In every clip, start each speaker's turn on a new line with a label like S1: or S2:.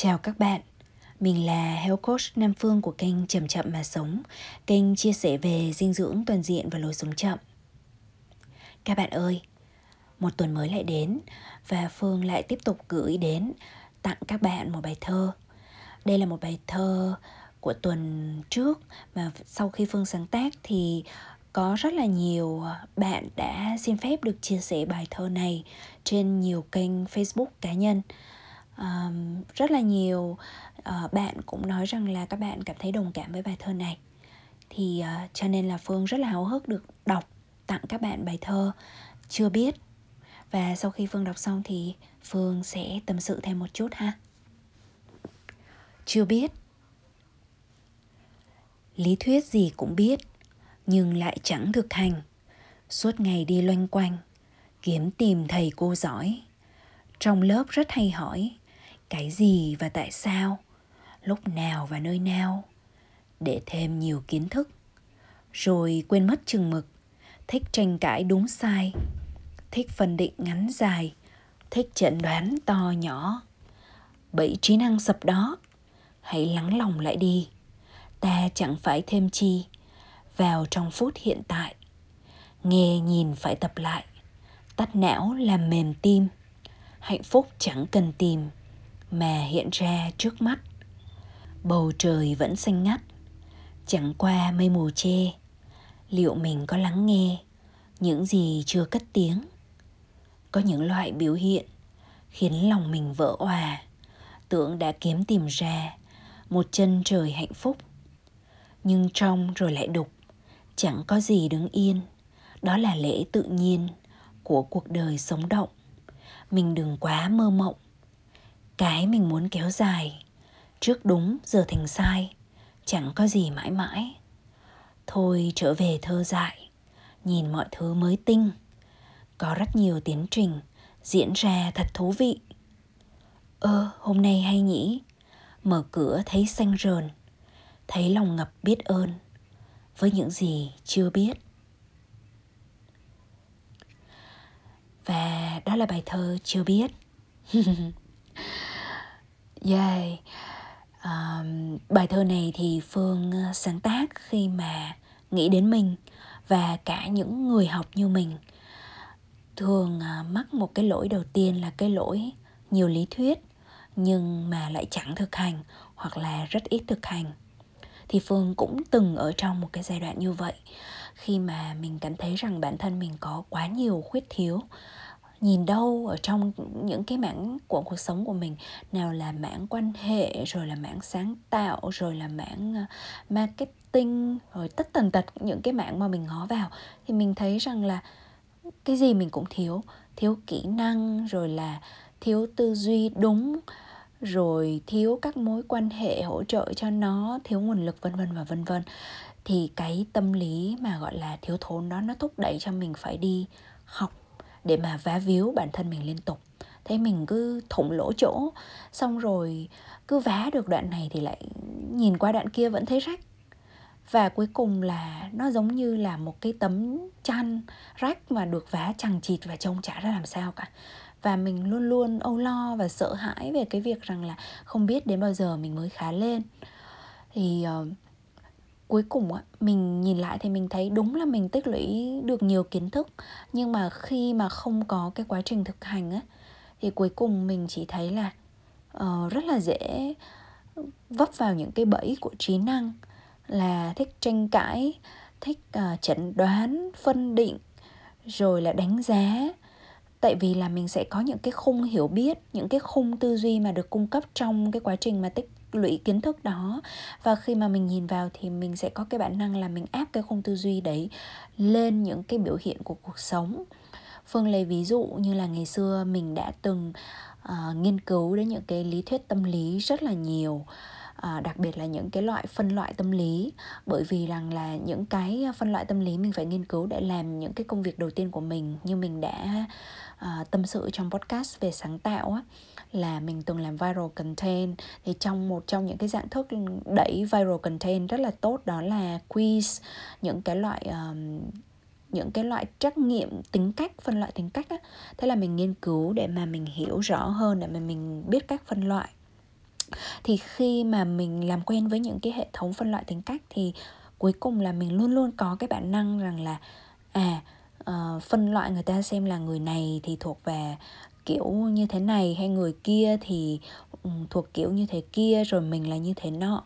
S1: Chào các bạn, mình là Health Coach Nam Phương của kênh Chậm Chậm Mà Sống, kênh chia sẻ về dinh dưỡng toàn diện và lối sống chậm. Các bạn ơi, một tuần mới lại đến và Phương lại tiếp tục gửi đến tặng các bạn một bài thơ. Đây là một bài thơ của tuần trước mà sau khi Phương sáng tác thì có rất là nhiều bạn đã xin phép được chia sẻ bài thơ này trên nhiều kênh Facebook cá nhân um, rất là nhiều uh, bạn cũng nói rằng là các bạn cảm thấy đồng cảm với bài thơ này. Thì uh, cho nên là phương rất là háo hức được đọc tặng các bạn bài thơ chưa biết. Và sau khi phương đọc xong thì phương sẽ tâm sự thêm một chút ha. Chưa biết. Lý thuyết gì cũng biết nhưng lại chẳng thực hành. Suốt ngày đi loanh quanh kiếm tìm thầy cô giỏi. Trong lớp rất hay hỏi cái gì và tại sao, lúc nào và nơi nào, để thêm nhiều kiến thức. Rồi quên mất chừng mực, thích tranh cãi đúng sai, thích phân định ngắn dài, thích chẩn đoán to nhỏ. Bẫy trí năng sập đó, hãy lắng lòng lại đi. Ta chẳng phải thêm chi vào trong phút hiện tại. Nghe nhìn phải tập lại, tắt não làm mềm tim. Hạnh phúc chẳng cần tìm mà hiện ra trước mắt. Bầu trời vẫn xanh ngắt. Chẳng qua mây mù che. Liệu mình có lắng nghe những gì chưa cất tiếng? Có những loại biểu hiện khiến lòng mình vỡ òa. Tưởng đã kiếm tìm ra một chân trời hạnh phúc. Nhưng trong rồi lại đục. Chẳng có gì đứng yên. Đó là lễ tự nhiên của cuộc đời sống động. Mình đừng quá mơ mộng cái mình muốn kéo dài. Trước đúng, giờ thành sai. Chẳng có gì mãi mãi. Thôi trở về thơ dại. Nhìn mọi thứ mới tinh. Có rất nhiều tiến trình, diễn ra thật thú vị. Ơ, hôm nay hay nhỉ? Mở cửa thấy xanh rờn. Thấy lòng ngập biết ơn. Với những gì chưa biết. Và đó là bài thơ chưa biết. Yeah. Um, bài thơ này thì Phương ờ, sáng tác khi mà nghĩ đến mình và cả những người học như mình thường ờ, mắc một cái lỗi đầu tiên là cái lỗi nhiều lý thuyết nhưng mà lại chẳng thực hành hoặc là rất ít thực hành thì phương cũng từng ở trong một cái giai đoạn như vậy khi mà mình cảm thấy rằng bản thân mình có quá nhiều khuyết thiếu nhìn đâu ở trong những cái mảng của cuộc sống của mình, nào là mảng quan hệ, rồi là mảng sáng tạo, rồi là mảng ờ, marketing, rồi tất tần tật những cái mảng mà mình ngó vào, thì mình thấy rằng là cái gì mình cũng thiếu. Thiếu kỹ năng, rồi là thiếu tư duy đúng, rồi thiếu các mối quan hệ hỗ trợ cho nó, thiếu nguồn lực vân vân và vân vân. Thì cái tâm lý mà, gọi là, thiếu thốn đó, nó thúc đẩy cho mình phải đi học để mà vá víu bản thân mình liên tục. Thế mình cứ thủng lỗ chỗ xong rồi cứ vá được đoạn này thì lại nhìn qua đoạn kia vẫn thấy rách. Và cuối cùng là nó giống như là một cái tấm chăn rách mà được vá chằng chịt và trông chả ra làm sao cả. Và mình luôn luôn âu lo và sợ hãi về cái việc rằng là không biết đến bao giờ mình mới khá lên. Thì uh, cuối cùng á mình nhìn lại thì mình thấy đúng là mình tích lũy được nhiều kiến thức. Nhưng mà khi mà không có cái quá trình thực hành á thì cuối cùng mình chỉ thấy là uh, rất là dễ vấp vào những cái bẫy của trí năng là thích tranh cãi thích uh, chẩn đoán phân định rồi là đánh giá. Tại vì là mình sẽ có những cái khung hiểu biết những cái khung tư duy mà được cung cấp trong cái quá trình mà tích lũy kiến thức đó. Và khi mà mình nhìn vào thì mình sẽ có cái bản năng là mình áp cái khung tư duy đấy lên những cái biểu hiện của cuộc sống. Phương lấy ví dụ như là ngày xưa mình đã từng uh, nghiên cứu đến những cái lý thuyết tâm lý rất là nhiều à, đặc biệt là những cái loại phân loại tâm lý. Bởi vì rằng là những cái phân loại tâm lý mình phải nghiên cứu để làm những cái công việc đầu tiên của mình như mình đã à, tâm sự trong podcast về sáng tạo á là mình từng làm viral content. Thì trong một trong những cái dạng thức đẩy viral content rất là tốt đó là quiz những cái loại um, những cái loại trắc nghiệm tính cách phân loại tính cách á. Thế là mình nghiên cứu để mà mình hiểu rõ hơn để mà mình biết cách phân loại. Thì khi mà mình làm quen với những cái hệ thống phân loại tính cách thì cuối cùng là mình luôn luôn có cái bản năng rằng là à uh, phân loại người ta xem là người này thì thuộc về kiểu như thế này hay người kia thì ừ, thuộc kiểu như thế kia rồi mình là như thế nọ.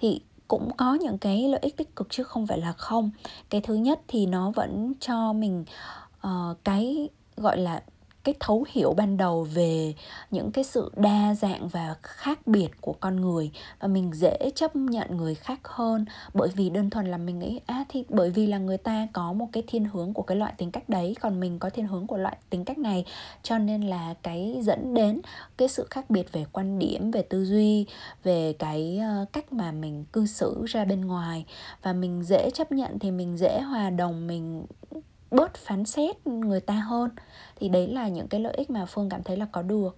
S1: Thì cũng có những cái lợi ích tích cực chứ không phải là không. Cái thứ nhất thì nó vẫn cho mình uh, cái gọi là cái thấu hiểu ban đầu về những cái sự đa dạng và khác biệt của con người và mình dễ chấp nhận người khác hơn bởi vì đơn thuần là mình nghĩ à thì bởi vì là người ta có một cái thiên hướng của cái loại tính cách đấy, còn mình có thiên hướng của loại tính cách này, cho nên là cái dẫn đến cái sự khác biệt về quan điểm, về tư duy, về cái ờ, cách mà mình cư xử ra bên ngoài. Và mình dễ chấp nhận thì mình dễ hòa đồng, mình bớt phán xét người ta hơn. Thì đấy là những cái lợi ích mà phương cảm thấy là có được.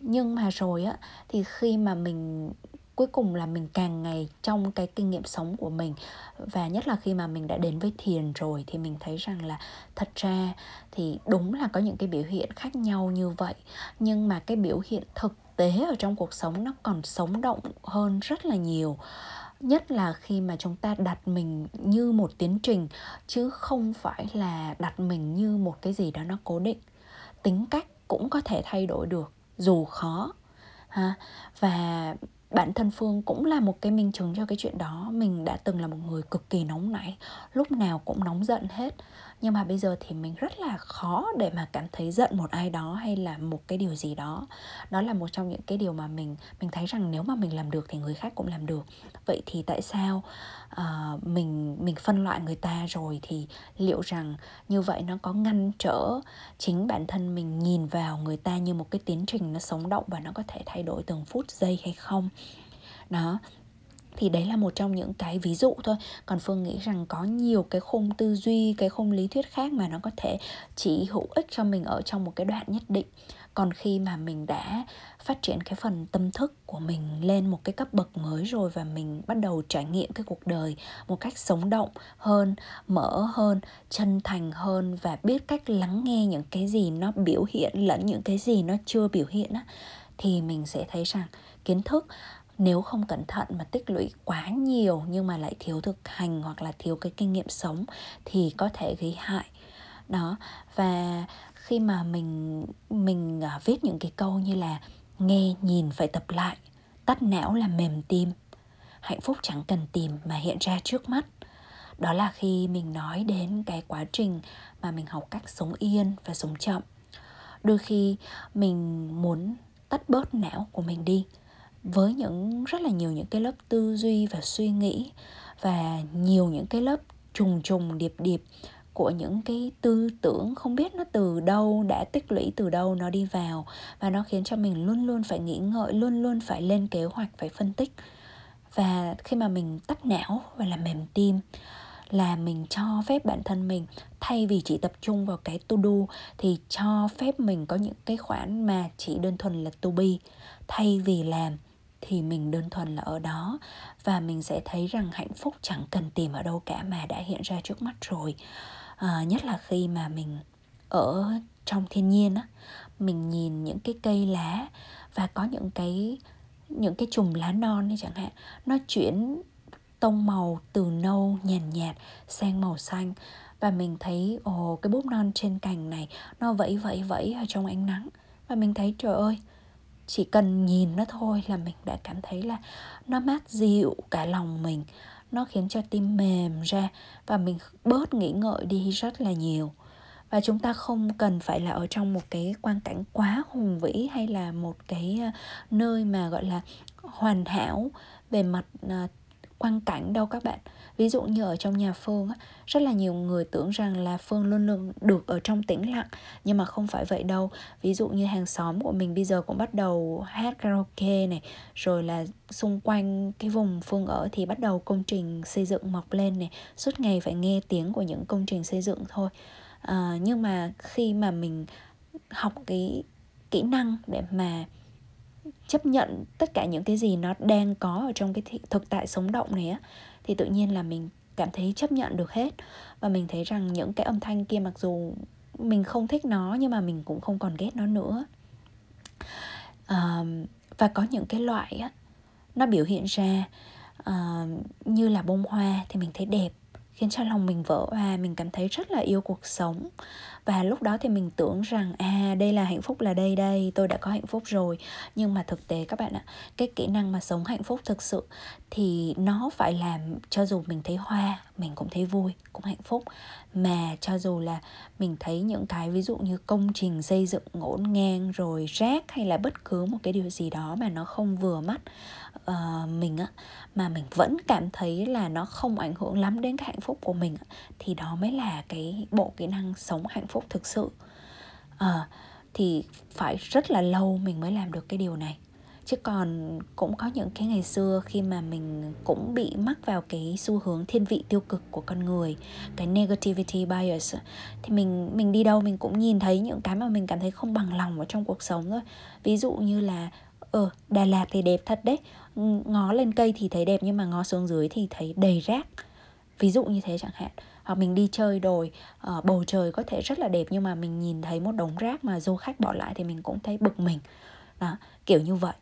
S1: Nhưng mà rồi á, thì khi mà mình, cuối cùng là mình càng ngày trong cái kinh nghiệm sống của mình, và nhất là khi mà mình đã đến với thiền rồi thì mình thấy rằng là thật ra thì đúng là có những cái biểu hiện khác nhau như vậy. Nhưng mà cái biểu hiện thực tế ở trong cuộc sống nó còn sống động hơn rất là nhiều nhất là khi mà chúng ta đặt mình như một tiến trình, chứ không phải là đặt mình như một cái gì đó nó cố định. Tính cách cũng có thể thay đổi được, dù khó, ha. Và bản thân phương cũng là một cái minh chứng cho cái chuyện đó. Mình đã từng là một người cực kỳ nóng nảy, lúc nào cũng nóng giận hết nhưng mà bây giờ thì mình rất là khó để mà cảm thấy giận một ai đó hay là một cái điều gì đó. Đó là một trong những cái điều mà mình mình thấy rằng nếu mà mình làm được thì người khác cũng làm được. Vậy thì tại sao uh, mình mình phân loại người ta rồi thì liệu rằng như vậy nó có ngăn trở chính bản thân mình nhìn vào người ta như một cái tiến trình nó sống động và nó có thể thay đổi từng phút giây hay không? Đó thì đấy là một trong những cái ví dụ thôi. Còn phương nghĩ rằng có nhiều cái khung tư duy, cái khung lý thuyết khác mà nó có thể chỉ hữu ích cho mình ở trong một cái đoạn nhất định. Còn khi mà mình đã phát triển cái phần tâm thức của mình lên một cái cấp bậc mới rồi và mình bắt đầu trải nghiệm cái cuộc đời một cách sống động hơn, mở hơn, chân thành hơn và biết cách lắng nghe những cái gì nó biểu hiện lẫn những cái gì nó chưa biểu hiện á, thì mình sẽ thấy rằng kiến thức nếu không cẩn thận mà tích lũy quá nhiều nhưng mà lại thiếu thực hành hoặc là thiếu cái kinh nghiệm sống thì có thể gây hại. Đó, và khi mà mình mình à, viết những cái câu như là nghe, nhìn, phải tập lại, tắt não là mềm tim, hạnh phúc chẳng cần tìm mà hiện ra trước mắt. Đó là khi mình nói đến cái quá trình mà mình học cách sống yên và sống chậm. Đôi khi mình muốn tắt bớt não của mình đi với những, rất là nhiều những cái lớp tư duy và suy nghĩ và nhiều những cái lớp trùng trùng điệp điệp của những cái tư tưởng không biết nó từ đâu, đã tích lũy từ đâu nó đi vào và nó khiến cho mình luôn luôn phải nghĩ ngợi, luôn luôn phải lên kế hoạch, phải phân tích. Và khi mà mình tắt não và làm mềm tim là mình cho phép bản thân mình, thay vì chỉ tập trung vào cái to do, thì cho phép mình có những cái khoản mà chỉ đơn thuần là to be, thay vì làm thì mình đơn thuần là ở đó. Và mình sẽ thấy rằng hạnh phúc chẳng cần tìm ở đâu cả mà đã hiện ra trước mắt rồi. À, nhất là khi mà mình ở trong thiên nhiên á mình nhìn những cái cây lá và có những cái những cái chùm lá non ấy chẳng hạn nó chuyển tông màu từ nâu nhàn nhạt, nhạt sang màu xanh. Và mình thấy ồ cái búp non trên cành này nó vẫy vẫy vẫy ở trong ánh nắng. Và mình thấy trời ơi chỉ cần nhìn nó thôi là mình đã cảm thấy là nó mát dịu cả lòng mình, nó khiến cho tim mềm ra và mình bớt nghĩ ngợi đi rất là nhiều. Và chúng ta không cần phải là ở trong một cái quan cảnh quá hùng vĩ hay là một cái ờ, nơi mà, gọi là, hoàn hảo về mặt ờ, quan cảnh đâu các bạn. Ví dụ như ở trong nhà phương rất là nhiều người tưởng rằng là phương luôn luôn được ở trong tĩnh lặng nhưng mà không phải vậy đâu. Ví dụ như hàng xóm của mình bây giờ cũng bắt đầu hát karaoke này rồi là xung quanh cái vùng phương ở thì bắt đầu công trình xây dựng mọc lên này suốt ngày phải nghe tiếng của những công trình xây dựng thôi. À, nhưng mà khi mà mình học cái kỹ năng để mà chấp nhận tất cả những cái gì nó đang có ở trong cái thực tại sống động này á thì tự nhiên là mình cảm thấy chấp nhận được hết. Và mình thấy rằng những cái âm thanh kia mặc dù mình không thích nó nhưng mà mình cũng không còn ghét nó nữa. À, và có những cái loại á nó biểu hiện ra uh, như là bông hoa thì mình thấy đẹp khiến cho lòng mình vỡ hòa, mình cảm thấy rất là yêu cuộc sống. Và lúc đó thì mình tưởng rằng à đây là hạnh phúc là đây đây, tôi đã có hạnh phúc rồi. Nhưng mà thực tế các bạn ạ, cái kỹ năng mà sống hạnh phúc thực sự thì nó phải làm cho dù mình thấy hoa mình cũng thấy vui cũng hạnh phúc. Mà cho dù là mình thấy những cái ví dụ như công trình xây dựng ngổn ngang rồi rác hay là bất cứ một cái điều gì đó mà nó không vừa mắt uh, mình á mà mình vẫn cảm thấy là nó không ảnh hưởng lắm đến cái hạnh phúc của mình thì đó mới là cái bộ kỹ năng sống hạnh phúc thực sự. Uh, thì phải rất là lâu mình mới làm được cái điều này chứ còn cũng có những cái ngày xưa khi mà mình cũng bị mắc vào cái xu hướng thiên vị tiêu cực của con người cái negativity bias thì mình mình đi đâu mình cũng nhìn thấy những cái mà mình cảm thấy không bằng lòng ở trong cuộc sống thôi. Ví dụ như là ờ Đà Lạt thì đẹp thật đấy ngó lên cây thì thấy đẹp nhưng mà ngó xuống dưới thì thấy đầy rác. Ví dụ như thế chẳng hạn. Hoặc mình đi chơi đồi uh, bầu trời có thể rất là đẹp nhưng mà mình nhìn thấy một đống rác mà du khách bỏ lại thì mình cũng thấy bực mình đó kiểu như vậy.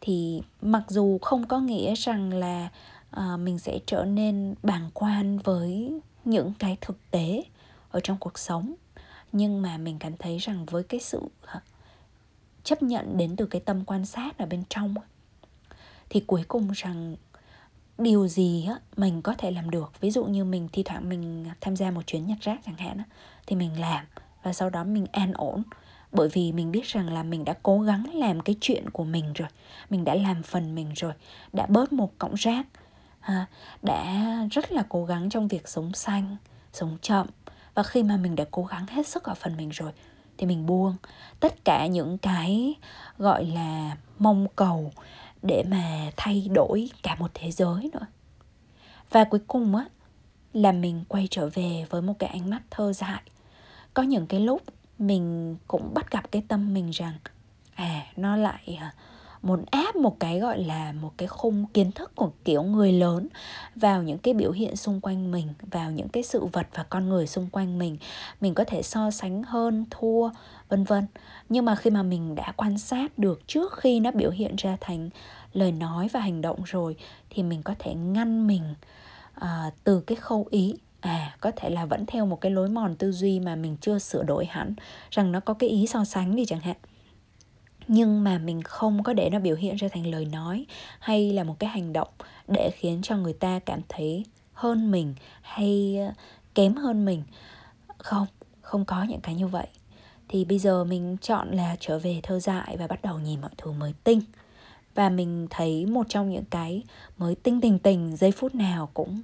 S1: Thì mặc dù không có nghĩa rằng là uh, mình sẽ trở nên bàng quan với những cái thực tế ở trong cuộc sống nhưng mà mình cảm thấy rằng với cái sự ờ, chấp nhận đến từ cái tâm quan sát ở bên trong thì cuối cùng rằng điều gì á mình có thể làm được. Ví dụ như mình thi thoảng mình tham gia một chuyến nhặt rác chẳng hạn á, thì mình làm và sau đó mình an ổn bởi vì mình biết rằng là mình đã cố gắng làm cái chuyện của mình rồi. Mình đã làm phần mình rồi. Đã bớt một cọng rác. Ha, đã rất là cố gắng trong việc sống xanh sống chậm. Và khi mà mình đã cố gắng hết sức ở phần mình rồi thì mình buông. Tất cả những cái gọi là mong cầu để mà thay đổi cả một thế giới nữa. Và cuối cùng á là mình quay trở về với một cái ánh mắt thơ dại. Có những cái lúc mình cũng bắt gặp cái tâm mình rằng à nó lại à, muốn áp một cái gọi là một cái khung kiến thức của kiểu người lớn vào những cái biểu hiện xung quanh mình vào những cái sự vật và con người xung quanh mình. Mình có thể so sánh hơn thua vân vân. Nhưng mà khi mà mình đã quan sát được trước khi nó biểu hiện ra thành lời nói và hành động rồi thì mình có thể ngăn mình uh, từ cái khâu ý à có thể là vẫn theo một cái lối mòn tư duy mà mình chưa sửa đổi hẳn, rằng nó có cái ý so sánh đi chẳng hạn. Nhưng mà mình không có để nó biểu hiện ra thành lời nói hay là một cái hành động để khiến cho người ta cảm thấy hơn mình hay ờ, kém hơn mình. Không không có những cái như vậy. Thì bây giờ mình chọn là trở về thơ dại và bắt đầu nhìn mọi thứ mới tinh. Và mình thấy một trong những cái mới tinh tình tình giây phút nào cũng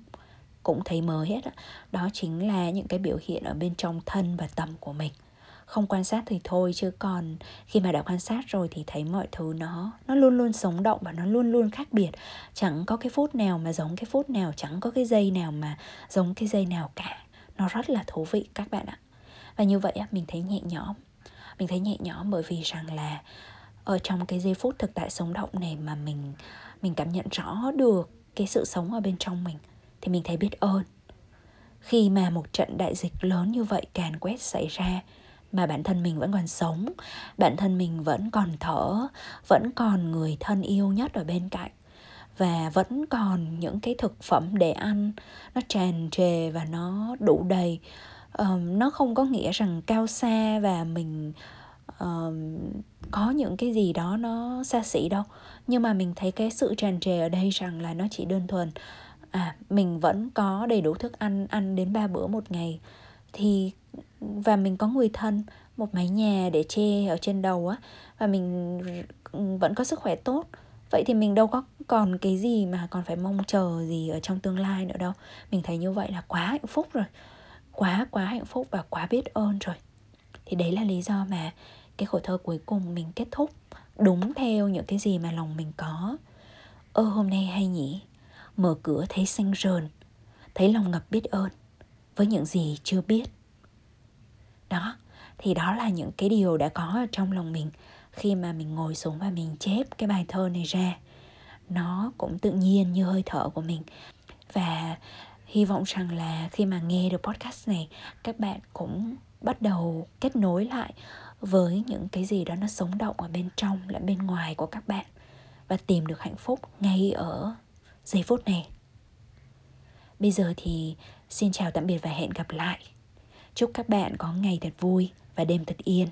S1: cũng thấy mới hết đó. đó chính là những cái biểu hiện ở bên trong thân và tâm của mình. Không quan sát thì thôi, chứ còn khi mà đã quan sát rồi thì thấy mọi thứ nó nó luôn luôn sống động và nó luôn luôn khác biệt. Chẳng có cái phút nào mà giống cái phút nào, chẳng có cái giây nào mà giống cái giây nào cả. Nó rất là thú vị các bạn ạ. Và như vậy mình thấy nhẹ nhõm. Mình thấy nhẹ nhõm bởi vì rằng là ở trong cái giây phút thực tại sống động này mà mình mình cảm nhận rõ được cái sự sống ở bên trong mình thì mình thấy biết ơn. Khi mà một trận đại dịch lớn như vậy càn quét xảy ra mà bản thân mình vẫn còn sống bản thân mình vẫn còn thở vẫn còn người thân yêu nhất ở bên cạnh và vẫn còn những cái thực phẩm để ăn nó tràn trề và nó đủ đầy um, nó không có nghĩa rằng cao xa và mình um, có những cái gì đó nó xa xỉ đâu. Nhưng mà mình thấy cái sự tràn trề ở đây rằng là nó chỉ đơn thuần à mình vẫn có đầy đủ thức ăn ăn đến ba bữa một ngày. Thì, và mình có người thân, một mái nhà để che ở trên đầu á, và mình ừ, vẫn có sức khỏe tốt. Vậy thì mình đâu có còn cái gì mà còn phải mong chờ gì ở trong tương lai nữa đâu. Mình thấy như vậy là quá hạnh phúc rồi. Quá quá hạnh phúc và quá biết ơn rồi. Thì đấy là lý do mà cái khổ thơ cuối cùng mình kết thúc đúng theo những cái gì mà lòng mình có. Ơ, hôm nay hay nhỉ? Mở cửa thấy xanh rờn, thấy lòng ngập biết ơn với những gì chưa biết. Đó, thì đó là những cái điều đã có ở trong lòng mình khi mà mình ngồi xuống và mình chép cái bài thơ này ra. Nó cũng tự nhiên như hơi thở của mình. Và hy vọng rằng là khi mà nghe được podcast này, các bạn cũng bắt đầu kết nối lại với những cái gì đó nó sống động ở bên trong lẫn bên ngoài của các bạn và tìm được hạnh phúc ngay ở giây phút này. Bây giờ thì xin chào tạm biệt và hẹn gặp lại. Chúc các bạn có ngày thật vui và đêm thật yên.